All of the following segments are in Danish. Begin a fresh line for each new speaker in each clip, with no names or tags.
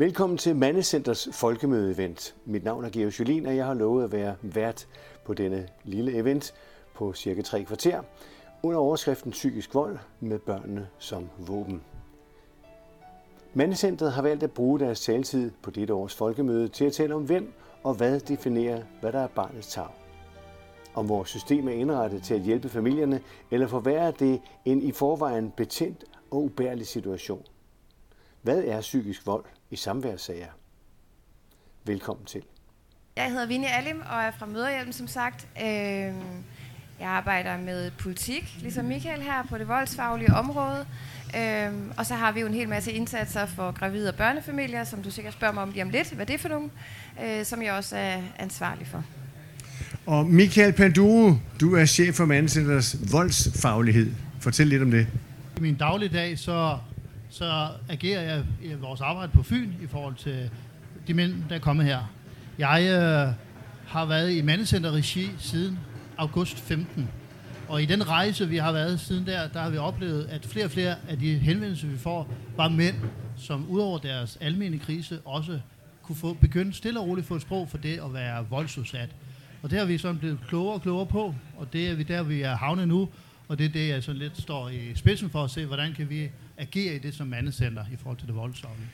Velkommen til Mandecenters folkemøde-event. Mit navn er Georg Jolin, og jeg har lovet at være vært på denne lille event på cirka tre kvarter under overskriften Psykisk vold med børnene som våben. Mandecentret har valgt at bruge deres taltid på dette års folkemøde til at tale om hvem og hvad definerer, hvad der er barnets tag. Om vores system er indrettet til at hjælpe familierne, eller forværre det en i forvejen betændt og ubærlig situation. Hvad er psykisk vold i samværssager? Velkommen til.
Jeg hedder Vinnie Alim og er fra Møderhjelmen, som sagt. Øh, jeg arbejder med politik, ligesom Michael her, på det voldsfaglige område. Øhm, og så har vi jo en hel masse indsatser for gravide og børnefamilier, som du sikkert spørger mig om lige om lidt, hvad det er for nogle, øh, som jeg også er ansvarlig for.
Og Michael Panduro, du er chef for Mandcenters voldsfaglighed. Fortæl lidt om det.
I min dagligdag, så, så agerer jeg i vores arbejde på Fyn i forhold til de mænd, der er kommet her. Jeg øh, har været i Mandcenter regi siden august 15. Og i den rejse, vi har været siden der, der har vi oplevet, at flere og flere af de henvendelser, vi får, var mænd, som udover deres almindelige krise også kunne få, begynde stille og roligt få et sprog for det at være voldsudsat. Og det har vi sådan blevet klogere og klogere på, og det er vi der, vi er havnet nu, og det er det, jeg sådan lidt står i spidsen for at se, hvordan kan vi agere i det som mandescenter i forhold til det voldsovlige.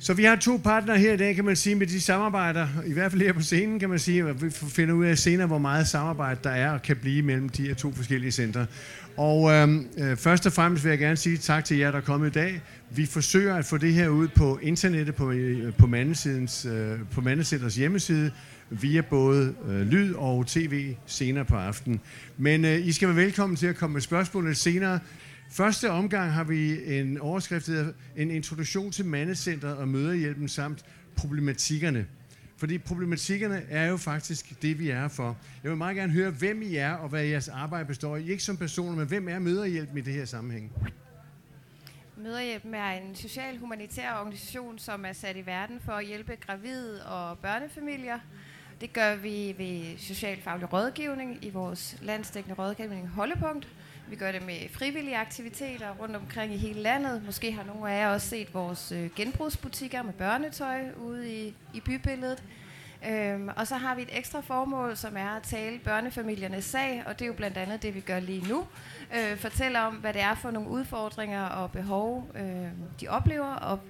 Så vi har to partnere her i dag, kan man sige, med de samarbejder, i hvert fald her på scenen, kan man sige, at vi finder ud af senere, hvor meget samarbejde der er og kan blive mellem de her to forskellige centre. Og øhm, øh, først og fremmest vil jeg gerne sige tak til jer, der er kommet i dag. Vi forsøger at få det her ud på internettet, på, på, mandesidens, øh, på øh, Mandecenters hjemmeside, via både øh, lyd og tv senere på aftenen. Men øh, I skal være velkommen til at komme med spørgsmål lidt senere. Første omgang har vi en overskrift, en introduktion til mandecentret og møderhjælpen samt problematikkerne. Fordi problematikkerne er jo faktisk det, vi er for. Jeg vil meget gerne høre, hvem I er og hvad jeres arbejde består i. Ikke som personer, men hvem er møderhjælpen i det her sammenhæng?
Møderhjælpen er en social humanitær organisation, som er sat i verden for at hjælpe gravide og børnefamilier. Det gør vi ved socialfaglig rådgivning i vores landsdækkende rådgivning Holdepunkt. Vi gør det med frivillige aktiviteter rundt omkring i hele landet. Måske har nogle af jer også set vores øh, genbrugsbutikker med børnetøj ude i, i bybilledet. Øhm, og så har vi et ekstra formål, som er at tale børnefamiliernes sag, og det er jo blandt andet det, vi gør lige nu. Øh, fortæller om, hvad det er for nogle udfordringer og behov, øh, de oplever, og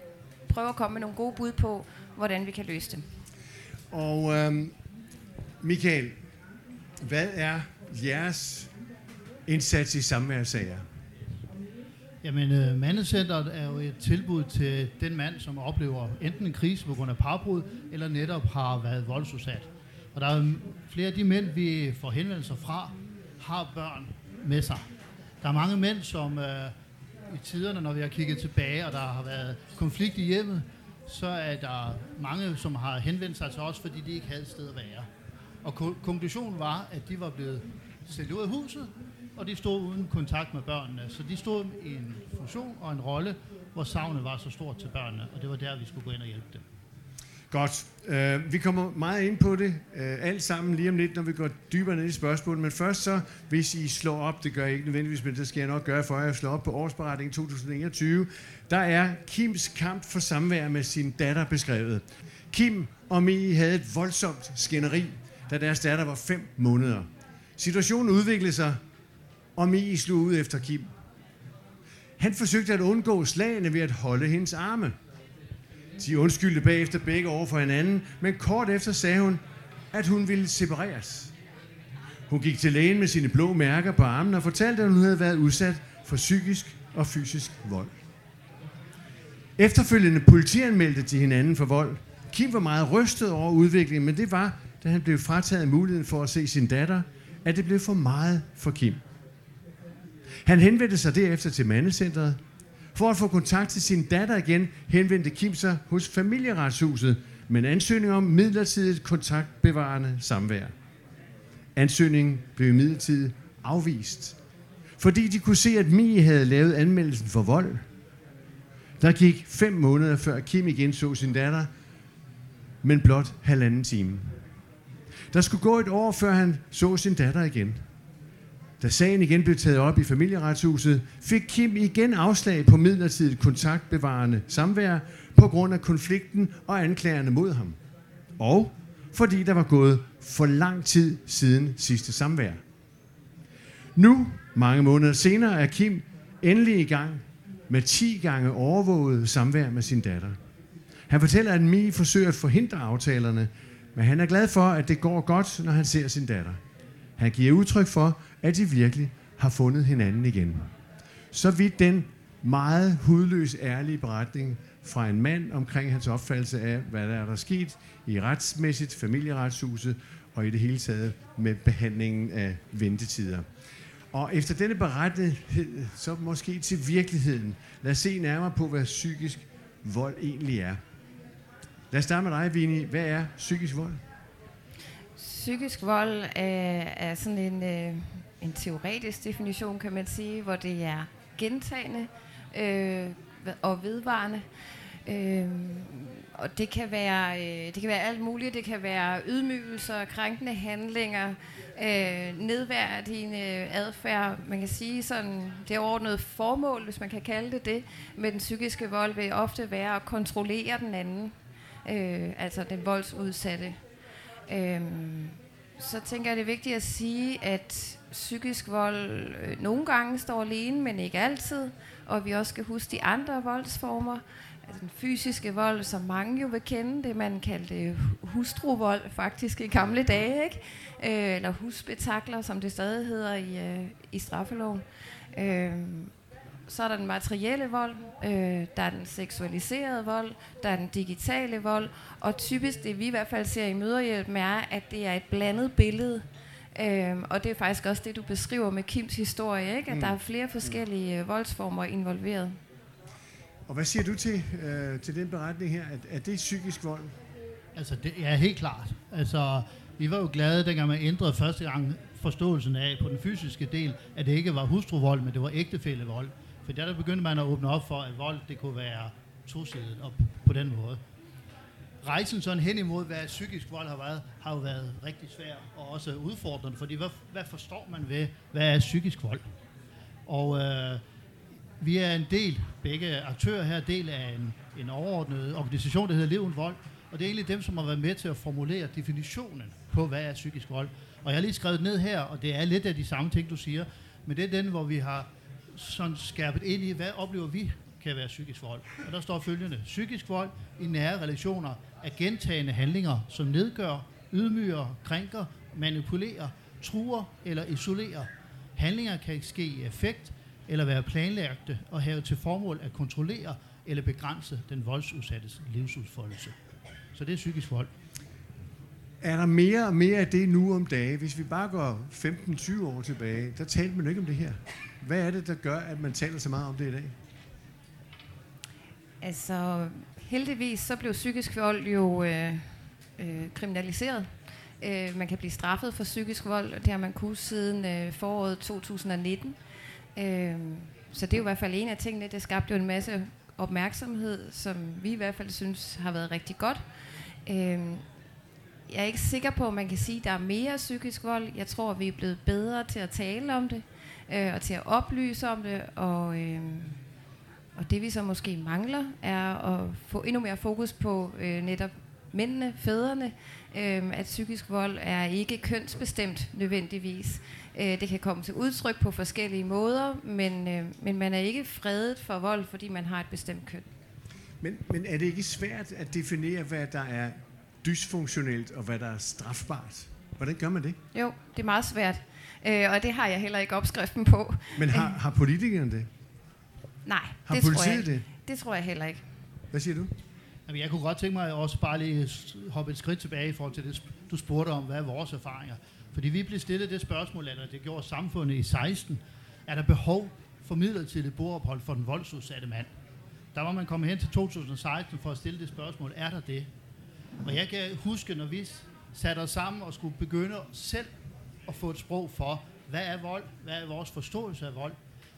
prøve at komme med nogle gode bud på, hvordan vi kan løse dem.
Og øhm, Michael, hvad er jeres indsats i samværssager?
Jamen, øh, uh, Mandecenteret er jo et tilbud til den mand, som oplever enten en krise på grund af parbrud, eller netop har været voldsudsat. Og der er flere af de mænd, vi får henvendelser fra, har børn med sig. Der er mange mænd, som øh, i tiderne, når vi har kigget tilbage, og der har været konflikt i hjemmet, så er der mange, som har henvendt sig til os, fordi de ikke havde et sted at være. Og konklusionen var, at de var blevet sendt ud af huset, og de stod uden kontakt med børnene. Så de stod i en funktion og en rolle, hvor savnet var så stort til børnene, og det var der, vi skulle gå ind og hjælpe dem.
Godt. Uh, vi kommer meget ind på det uh, alt sammen lige om lidt, når vi går dybere ned i spørgsmålet. Men først så, hvis I slår op, det gør jeg ikke nødvendigvis, men det skal jeg nok gøre for jer, slår op på årsberetningen 2021, der er Kims kamp for samvær med sin datter beskrevet. Kim og Mie havde et voldsomt skænderi, da deres datter var fem måneder. Situationen udviklede sig, og Mie slog ud efter Kim. Han forsøgte at undgå slagene ved at holde hendes arme. De undskyldte bagefter begge over for hinanden, men kort efter sagde hun, at hun ville separeres. Hun gik til lægen med sine blå mærker på armen og fortalte, at hun havde været udsat for psykisk og fysisk vold. Efterfølgende politianmeldte de hinanden for vold. Kim var meget rystet over udviklingen, men det var, da han blev frataget muligheden for at se sin datter, at det blev for meget for Kim. Han henvendte sig derefter til mandecentret. For at få kontakt til sin datter igen, henvendte Kim sig hos familieretshuset med en ansøgning om midlertidigt kontaktbevarende samvær. Ansøgningen blev midlertidigt afvist, fordi de kunne se, at Mie havde lavet anmeldelsen for vold. Der gik fem måneder før Kim igen så sin datter, men blot halvanden time. Der skulle gå et år, før han så sin datter igen. Da sagen igen blev taget op i familieretshuset, fik Kim igen afslag på midlertidigt kontaktbevarende samvær på grund af konflikten og anklagerne mod ham. Og fordi der var gået for lang tid siden sidste samvær. Nu, mange måneder senere, er Kim endelig i gang med 10 gange overvåget samvær med sin datter. Han fortæller, at Mi forsøger at forhindre aftalerne, men han er glad for, at det går godt, når han ser sin datter. Han giver udtryk for, at de virkelig har fundet hinanden igen. Så vidt den meget hudløs ærlige beretning fra en mand omkring hans opfattelse af, hvad der er der sket i retsmæssigt familieretshuset og i det hele taget med behandlingen af ventetider. Og efter denne beretning, så måske til virkeligheden. Lad os se nærmere på, hvad psykisk vold egentlig er. Lad os starte med dig, Vini. Hvad er psykisk vold?
Psykisk vold er, er sådan en, øh, en teoretisk definition, kan man sige, hvor det er gentagende øh, og vedvarende. Øh, og det kan være øh, det kan være alt muligt. Det kan være ydmygelser, krænkende handlinger, øh, nedværdigende øh, adfærd. Man kan sige sådan det overordnede formål, hvis man kan kalde det det, med den psykiske vold vil ofte være at kontrollere den anden, øh, altså den voldsudsatte. Øh, så tænker jeg, det er vigtigt at sige, at psykisk vold øh, nogle gange står alene, men ikke altid. Og vi også skal huske de andre voldsformer. Altså den fysiske vold, som mange jo vil kende, det man kaldte hustruvold faktisk i gamle dage, ikke? Øh, eller husbetakler, som det stadig hedder i, øh, i straffeloven. Øh, så er der den materielle vold, øh, der er den seksualiserede vold, der er den digitale vold, og typisk det vi i hvert fald ser i møderhjælp er, at det er et blandet billede. Øh, og det er faktisk også det, du beskriver med Kims historie, ikke? at mm. der er flere forskellige øh, voldsformer involveret.
Og hvad siger du til, øh, til den beretning her? Er, er det psykisk vold?
Altså, det er helt klart. Altså, vi var jo glade, dengang man ændrede første gang forståelsen af på den fysiske del, at det ikke var hustruvold, men det var ægtefællevold. For der, der begyndte man at åbne op for, at vold det kunne være tosidet op på den måde. Rejsen sådan hen imod, hvad psykisk vold har været, har jo været rigtig svær og også udfordrende, fordi hvad, hvad forstår man ved, hvad er psykisk vold? Og øh, vi er en del, begge aktører her, del af en, en overordnet organisation, der hedder Lev Vold, og det er egentlig dem, som har været med til at formulere definitionen på, hvad er psykisk vold. Og jeg har lige skrevet ned her, og det er lidt af de samme ting, du siger, men det er den, hvor vi har sådan skærpet ind i, hvad oplever vi kan være psykisk vold. Og der står følgende. Psykisk vold i nære relationer er gentagende handlinger, som nedgør, ydmyger, krænker, manipulerer, truer eller isolerer. Handlinger kan ske i effekt eller være planlagte og have til formål at kontrollere eller begrænse den voldsudsattes livsudfoldelse. Så det er psykisk vold.
Er der mere og mere af det nu om dagen? Hvis vi bare går 15-20 år tilbage, der talte man ikke om det her. Hvad er det, der gør, at man taler så meget om det i dag?
Altså, heldigvis så blev psykisk vold jo øh, øh, kriminaliseret. Øh, man kan blive straffet for psykisk vold, og det har man kunnet siden øh, foråret 2019. Øh, så det er jo i hvert fald en af tingene. Det skabte jo en masse opmærksomhed, som vi i hvert fald synes har været rigtig godt. Øh, jeg er ikke sikker på, at man kan sige, at der er mere psykisk vold. Jeg tror, at vi er blevet bedre til at tale om det øh, og til at oplyse om det. Og, øh, og det vi så måske mangler, er at få endnu mere fokus på øh, netop mændene, fædrene, øh, at psykisk vold er ikke kønsbestemt nødvendigvis. Øh, det kan komme til udtryk på forskellige måder, men, øh, men man er ikke fredet for vold, fordi man har et bestemt køn.
Men, men er det ikke svært at definere, hvad der er dysfunktionelt og hvad der er strafbart? Hvordan gør man det?
Jo, det er meget svært. Øh, og det har jeg heller ikke opskriften på.
Men har, har politikerne det?
Nej,
har
det tror
det?
jeg ikke. Det tror jeg heller ikke.
Hvad siger du?
Jamen, jeg kunne godt tænke mig også bare lige hoppe et skridt tilbage i forhold til det, du spurgte om, hvad er vores erfaringer? Fordi vi blev stillet det spørgsmål, eller det gjorde samfundet i 16, er der behov for midlertidigt bordophold for den voldsudsatte mand? Der var man kommet hen til 2016 for at stille det spørgsmål, er der det? Og jeg kan huske, når vi satte os sammen og skulle begynde selv at få et sprog for, hvad er vold, hvad er vores forståelse af vold.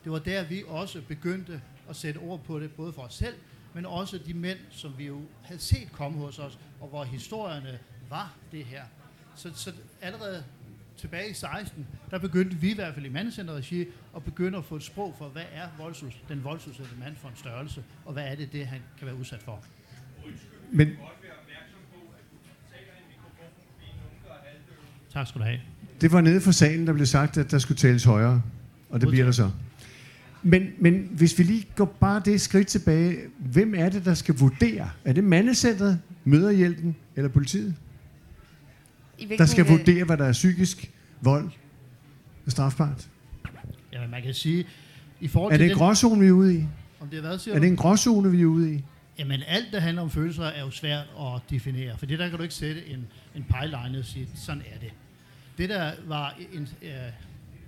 Det var der, vi også begyndte at sætte ord på det, både for os selv, men også de mænd, som vi jo havde set komme hos os, og hvor historierne var det her. Så, så allerede tilbage i 16, der begyndte vi i hvert fald i mandecenterregi at begynde at få et sprog for, hvad er voldsus, den voldsudsatte mand for en størrelse, og hvad er det, det han kan være udsat for.
Men,
Tak skal du have.
Det var nede for salen, der blev sagt, at der skulle tales højere, og det bliver der så. Men, men hvis vi lige går bare det skridt tilbage, hvem er det, der skal vurdere? Er det mandecentret, møderhjælpen eller politiet?
I hvilken,
Der skal
øh,
vurdere, hvad der er psykisk vold og strafbart.
Jamen, man kan sige, i forhold
Er
til
det en
den,
gråzone, vi er ude i?
om det er hvad, siger
Er
du?
det en gråzone, vi er ude i?
Jamen alt, der handler om følelser, er jo svært at definere, for det der kan du ikke sætte en, en pejline og sige, sådan er det. Det der var en, øh,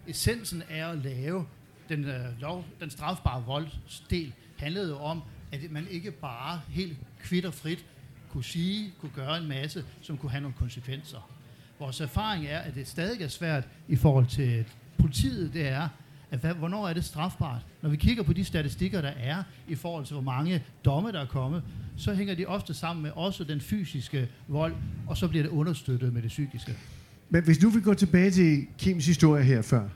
essensen af at lave den, øh, lov, den strafbare voldsdel, handlede jo om, at man ikke bare helt kvitter og frit kunne sige, kunne gøre en masse, som kunne have nogle konsekvenser. Vores erfaring er, at det stadig er svært i forhold til politiet, det er, at hvad, hvornår er det strafbart? Når vi kigger på de statistikker, der er i forhold til, hvor mange domme, der er kommet, så hænger de ofte sammen med også den fysiske vold, og så bliver det understøttet med det psykiske.
Men hvis nu vi går tilbage til Kims historie her før,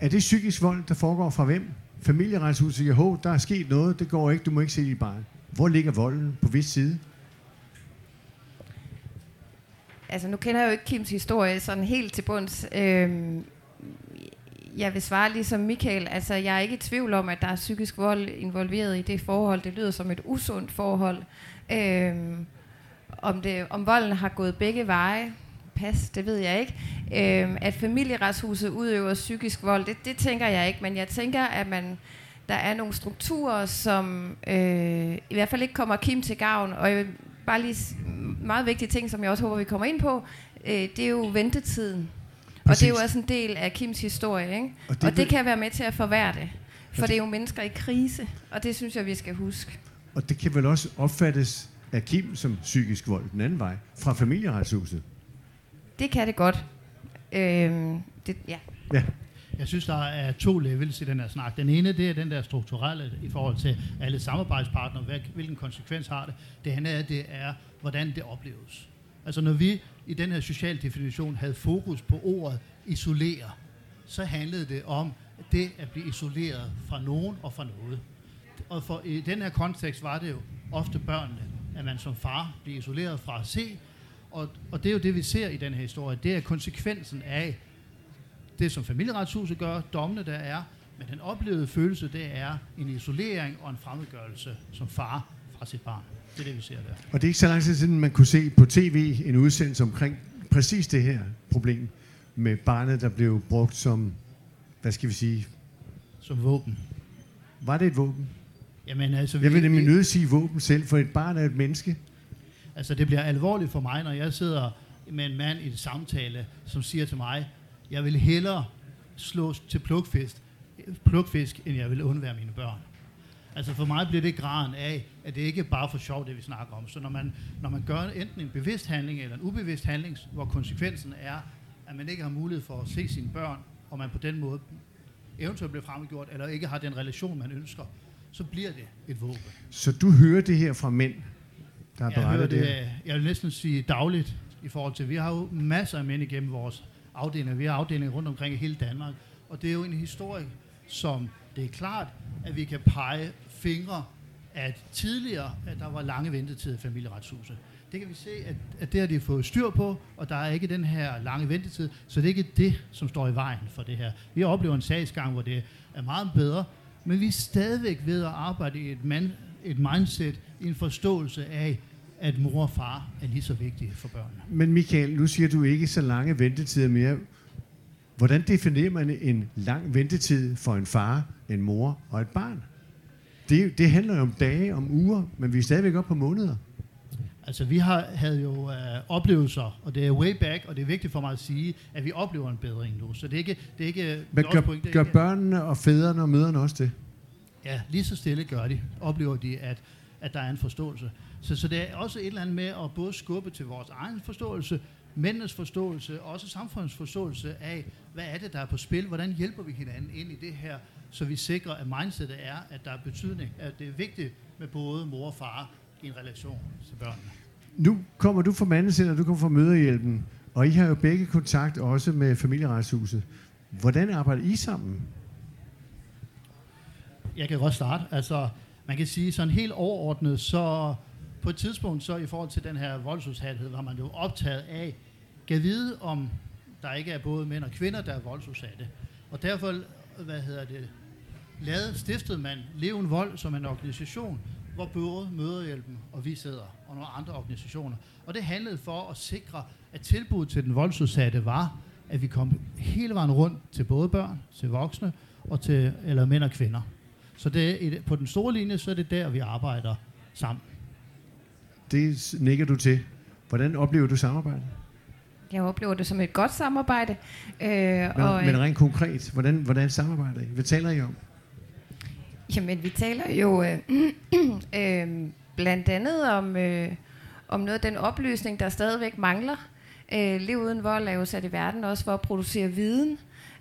er det psykisk vold, der foregår fra hvem? Familieretshuset siger, hov, der er sket noget, det går ikke, du må ikke se dit barn. Hvor ligger volden? På hvis side?
Altså, nu kender jeg jo ikke Kims historie sådan helt til bunds. Øhm, jeg vil svare ligesom Michael. Altså, jeg er ikke i tvivl om, at der er psykisk vold involveret i det forhold. Det lyder som et usundt forhold. Øhm, om, det, om volden har gået begge veje, pas, det ved jeg ikke. Øhm, at familieretshuset udøver psykisk vold, det, det tænker jeg ikke. Men jeg tænker, at man, der er nogle strukturer, som øh, i hvert fald ikke kommer Kim til gavn. Og jeg vil bare lige meget vigtige ting, som jeg også håber, vi kommer ind på, øh, det er jo ventetiden. Og det er jo
Præcis.
også en del af Kims historie, ikke?
Og
Og
det
og
vil-
det kan være med til at forværre det. For
det-
det er jo mennesker i krise, og det synes jeg, vi skal huske.
Og det kan vel også opfattes af Kim som psykisk vold den anden vej, fra familieretshuset.
Det kan det godt. Øhm, det, ja.
Ja,
Jeg synes, der er to levels i den her snak. Den ene, det er den der strukturelle i forhold til alle samarbejdspartnere. Hvad, hvilken konsekvens har det? Det andet er, det er, hvordan det opleves. Altså når vi i den her social definition havde fokus på ordet isolere, så handlede det om det at blive isoleret fra nogen og fra noget. Og for, i den her kontekst var det jo ofte børnene, at man som far bliver isoleret fra at se, og, og det er jo det, vi ser i den her historie. Det er konsekvensen af, det, som familieretshuset gør, dommene der er, men den oplevede følelse, det er en isolering og en fremmedgørelse som far fra sit barn. Det er det, vi ser der.
og det er ikke så lang tid siden, man kunne se på tv en udsendelse omkring præcis det her problem med barnet, der blev brugt som, hvad skal vi sige,
Som våben.
var det et våben?
Jamen, altså,
Jeg vil
vi-
nemlig nødt sige våben selv, for et barn er et menneske.
Altså, det bliver alvorligt for mig, når jeg sidder med en mand i et samtale, som siger til mig, jeg vil hellere slå til plukfisk, plukfisk end jeg vil undvære mine børn. Altså for mig bliver det graden af, at det ikke er bare for sjov, det vi snakker om. Så når man, når man gør enten en bevidst handling eller en ubevidst handling, hvor konsekvensen er, at man ikke har mulighed for at se sine børn, og man på den måde eventuelt bliver fremmedgjort, eller ikke har den relation, man ønsker, så bliver det et våben.
Så du hører det her fra mænd, der har
Jeg hører
det,
det, jeg vil næsten sige dagligt i forhold til, vi har jo masser af mænd igennem vores afdelinger. Vi har afdelinger rundt omkring i hele Danmark. Og det er jo en historie, som det er klart, at vi kan pege fingre, at tidligere, at der var lange ventetider i familieretshuset. Det kan vi se, at, at det har de fået styr på, og der er ikke den her lange ventetid, så det er ikke det, som står i vejen for det her. Vi oplever en sagsgang, hvor det er meget bedre, men vi er stadigvæk ved at arbejde i et, man, et mindset, i en forståelse af, at mor og far er lige så vigtige for børnene.
Men Michael, nu siger du ikke så lange ventetider mere. Hvordan definerer man en lang ventetid for en far, en mor og et barn? Det, det handler jo om dage, om uger, men vi er stadigvæk oppe på måneder.
Altså, vi har, havde jo øh, oplevelser, og det er way back, og det er vigtigt for mig at sige, at vi oplever en bedring nu. Så det er ikke... Det er ikke
Men gør,
pointe er
gør
ikke-
børnene og fædrene og mødrene også det?
Ja, lige så stille gør de. Oplever de, at, at der er en forståelse. Så, så det er også et eller andet med at både skubbe til vores egen forståelse, mændenes forståelse, og også samfundets forståelse af, hvad er det, der er på spil, hvordan hjælper vi hinanden ind i det her, så vi sikrer, at mindsetet er, at der er betydning, at det er vigtigt med både mor og far i en relation til børnene.
Nu kommer du fra mandecenter, du kommer fra møderhjælpen, Og I har jo begge kontakt også med familieretshuset. Hvordan arbejder I sammen?
Jeg kan godt starte. Altså, man kan sige sådan helt overordnet, så på et tidspunkt, så i forhold til den her voldsudsathed, var man jo optaget af, at vide, om der ikke er både mænd og kvinder, der er voldsudsatte. Og derfor, hvad hedder det, lavede, stiftede man Leven Vold som en organisation, hvor både Møderhjælpen og vi sidder, og nogle andre organisationer. Og det handlede for at sikre, at tilbuddet til den voldsudsatte var, at vi kom hele vejen rundt til både børn, til voksne og til eller mænd og kvinder. Så det, på den store linje, så er det der, vi arbejder sammen.
Det nikker du til. Hvordan oplever du samarbejdet?
Jeg oplever det som et godt samarbejde.
Øh, men, og, men rent konkret, hvordan, hvordan samarbejder I? Hvad taler I om?
Jamen, vi taler jo øh, øh, blandt andet om, øh, om noget af den oplysning, der stadigvæk mangler. Øh, Liv uden vold er jo sat i verden også for at producere viden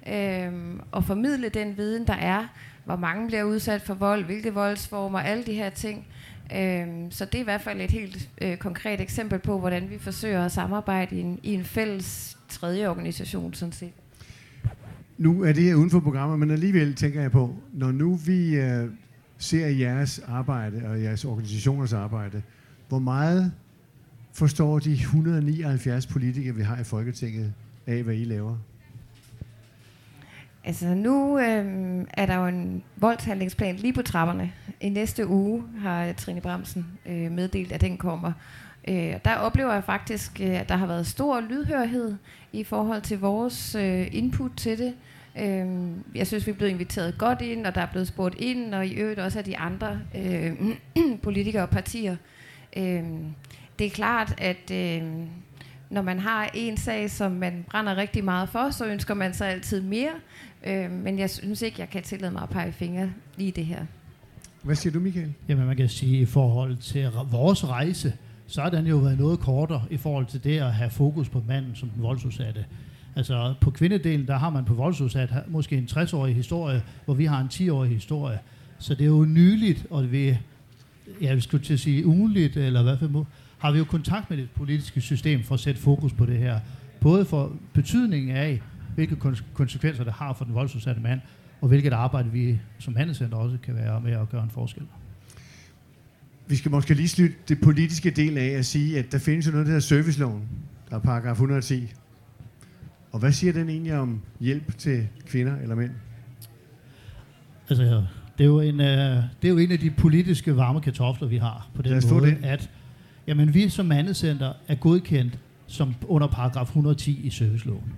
øh, og formidle den viden, der er. Hvor mange bliver udsat for vold, hvilke voldsformer, alle de her ting. Øh, så det er i hvert fald et helt øh, konkret eksempel på, hvordan vi forsøger at samarbejde i en, i en fælles tredje organisation, sådan set.
Nu er det her uden for programmer, men alligevel tænker jeg på, når nu vi øh, ser jeres arbejde og jeres organisationers arbejde, hvor meget forstår de 179 politikere, vi har i Folketinget, af hvad I laver?
Altså nu øh, er der jo en voldshandlingsplan lige på trapperne. I næste uge har Trine Bremsen øh, meddelt, at den kommer. Øh, der oplever jeg faktisk, øh, at der har været stor lydhørhed i forhold til vores øh, input til det. Øh, jeg synes, vi er blevet inviteret godt ind, og der er blevet spurgt ind, og i øvrigt også af de andre øh, politikere og partier. Øh, det er klart, at øh, når man har en sag, som man brænder rigtig meget for, så ønsker man sig altid mere. Øh, men jeg synes ikke, jeg kan tillade mig at pege fingre lige det her.
Hvad siger du, Michael?
Jamen man kan sige, i forhold til vores rejse, så har den jo været noget kortere i forhold til det at have fokus på manden som den voldsudsatte. Altså på kvindedelen, der har man på voldsudsat måske en 60-årig historie, hvor vi har en 10-årig historie. Så det er jo nyligt, og vi, ja, vi skulle til at sige ugenligt, eller hvad for har vi jo kontakt med det politiske system for at sætte fokus på det her. Både for betydningen af, hvilke konsekvenser det har for den voldsudsatte mand, og hvilket arbejde vi som handelscenter også kan være med at gøre en forskel.
Vi skal måske lige slutte det politiske del af at sige, at der findes jo noget, der hedder serviceloven, der er paragraf 110. Og hvad siger den egentlig om hjælp til kvinder eller mænd?
Altså, det er jo en, uh, det er jo en af de politiske varme kartofler, vi har på den måde, det. at jamen, vi som mandecenter er godkendt som under paragraf 110 i serviceloven.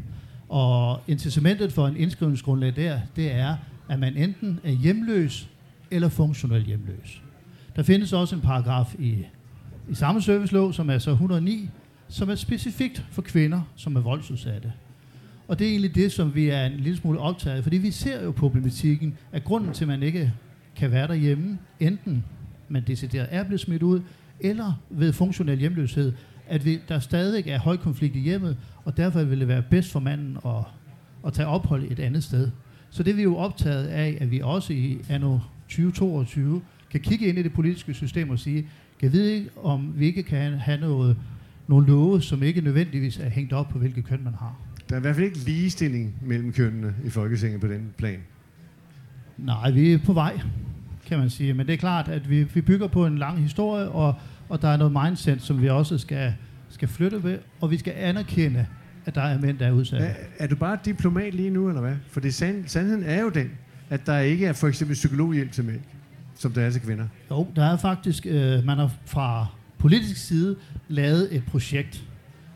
Og incitamentet for en indskrivningsgrundlag der, det er, at man enten er hjemløs eller funktionel hjemløs. Der findes også en paragraf i, i samme servicelov, som er så 109, som er specifikt for kvinder, som er voldsudsatte. Og det er egentlig det, som vi er en lille smule optaget af, fordi vi ser jo problematikken, at grunden til, at man ikke kan være derhjemme, enten man decideret er blevet smidt ud, eller ved funktionel hjemløshed, at vi, der stadig er høj konflikt i hjemmet, og derfor vil det være bedst for manden at, at tage ophold et andet sted. Så det er vi jo optaget af, at vi også i anno 2022 kan kigge ind i det politiske system og sige, kan vi ikke, om vi ikke kan have noget, nogle love, som ikke nødvendigvis er hængt op på, hvilket køn man har.
Der er i hvert fald ikke ligestilling mellem kønnene i Folketinget på den plan.
Nej, vi er på vej, kan man sige. Men det er klart, at vi, vi bygger på en lang historie, og, og der er noget mindset, som vi også skal, skal flytte ved, og vi skal anerkende, at der er mænd, der er udsatte.
Er, er du bare diplomat lige nu, eller hvad? For det sand, sandheden er jo den, at der ikke er for eksempel psykologhjælp til mænd, som der er til kvinder.
Jo, der er faktisk, øh, man har fra politisk side lavet et projekt,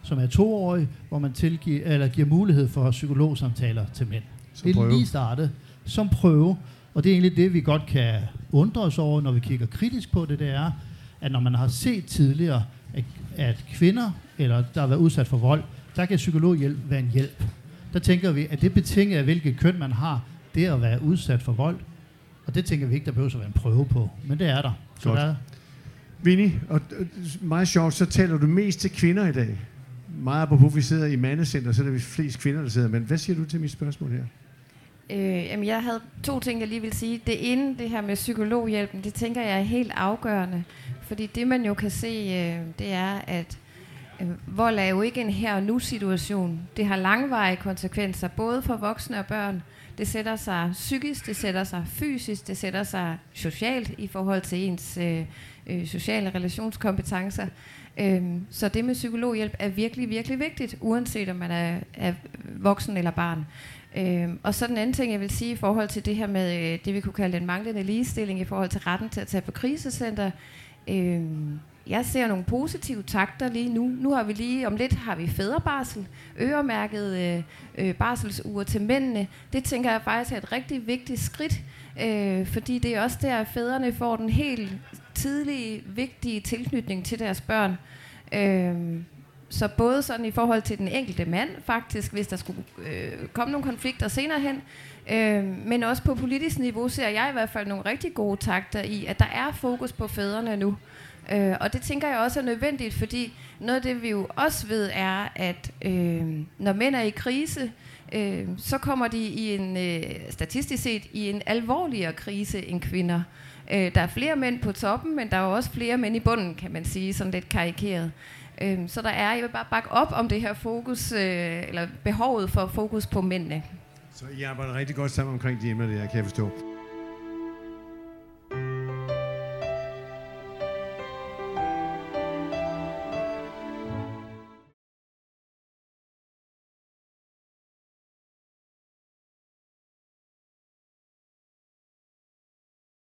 som er toårig, hvor man tilgiver, eller giver mulighed for psykologsamtaler til mænd. Som det er lige startet som prøve, og det er egentlig det, vi godt kan undre os over, når vi kigger kritisk på det, det er, at når man har set tidligere, at, at kvinder, eller der har været udsat for vold, der kan psykologhjælp være en hjælp. Der tænker vi, at det betinger af, hvilket køn man har, det at være udsat for vold. Og det tænker vi ikke, der behøver at være en prøve på. Men det er der. Så Godt. der
Vinnie, og meget sjovt, så taler du mest til kvinder i dag. Meget på, vi sidder i mandecenter, så er det flest kvinder, der sidder. Men hvad siger du til mit spørgsmål her?
Øh, jamen, jeg havde to ting, jeg lige vil sige. Det ene, det her med psykologhjælpen, det tænker jeg er helt afgørende. Fordi det, man jo kan se, øh, det er, at Øh, vold er jo ikke en her og nu situation. Det har langvarige konsekvenser, både for voksne og børn. Det sætter sig psykisk, det sætter sig fysisk, det sætter sig socialt i forhold til ens øh, øh, sociale relationskompetencer. Øhm, så det med psykologhjælp er virkelig, virkelig vigtigt, uanset om man er, er voksen eller barn. Øhm, og så den anden ting, jeg vil sige i forhold til det her med øh, det, vi kunne kalde den manglende ligestilling i forhold til retten til at tage på krisecenter. Øhm, jeg ser nogle positive takter lige nu. Nu har vi lige, om lidt har vi fædrebarsel, øremærket øh, øh, barselsuger til mændene. Det tænker jeg faktisk er et rigtig vigtigt skridt, øh, fordi det er også der, at fædrene får den helt tidlige, vigtige tilknytning til deres børn. Øh, så både sådan i forhold til den enkelte mand faktisk, hvis der skulle øh, komme nogle konflikter senere hen, øh, men også på politisk niveau ser jeg i hvert fald nogle rigtig gode takter i, at der er fokus på fædrene nu. Øh, Øh, og det tænker jeg også er nødvendigt, fordi noget af det vi jo også ved er, at øh, når mænd er i krise, øh, så kommer de i en øh, statistisk set i en alvorligere krise end kvinder. Øh, der er flere mænd på toppen, men der er også flere mænd i bunden, kan man sige, sådan lidt karikeret. Øh, så der er, jeg vil bare bakke op om det her fokus, øh, eller behovet for fokus på mændene.
Så I arbejder rigtig godt sammen omkring de emner der, kan jeg forstå.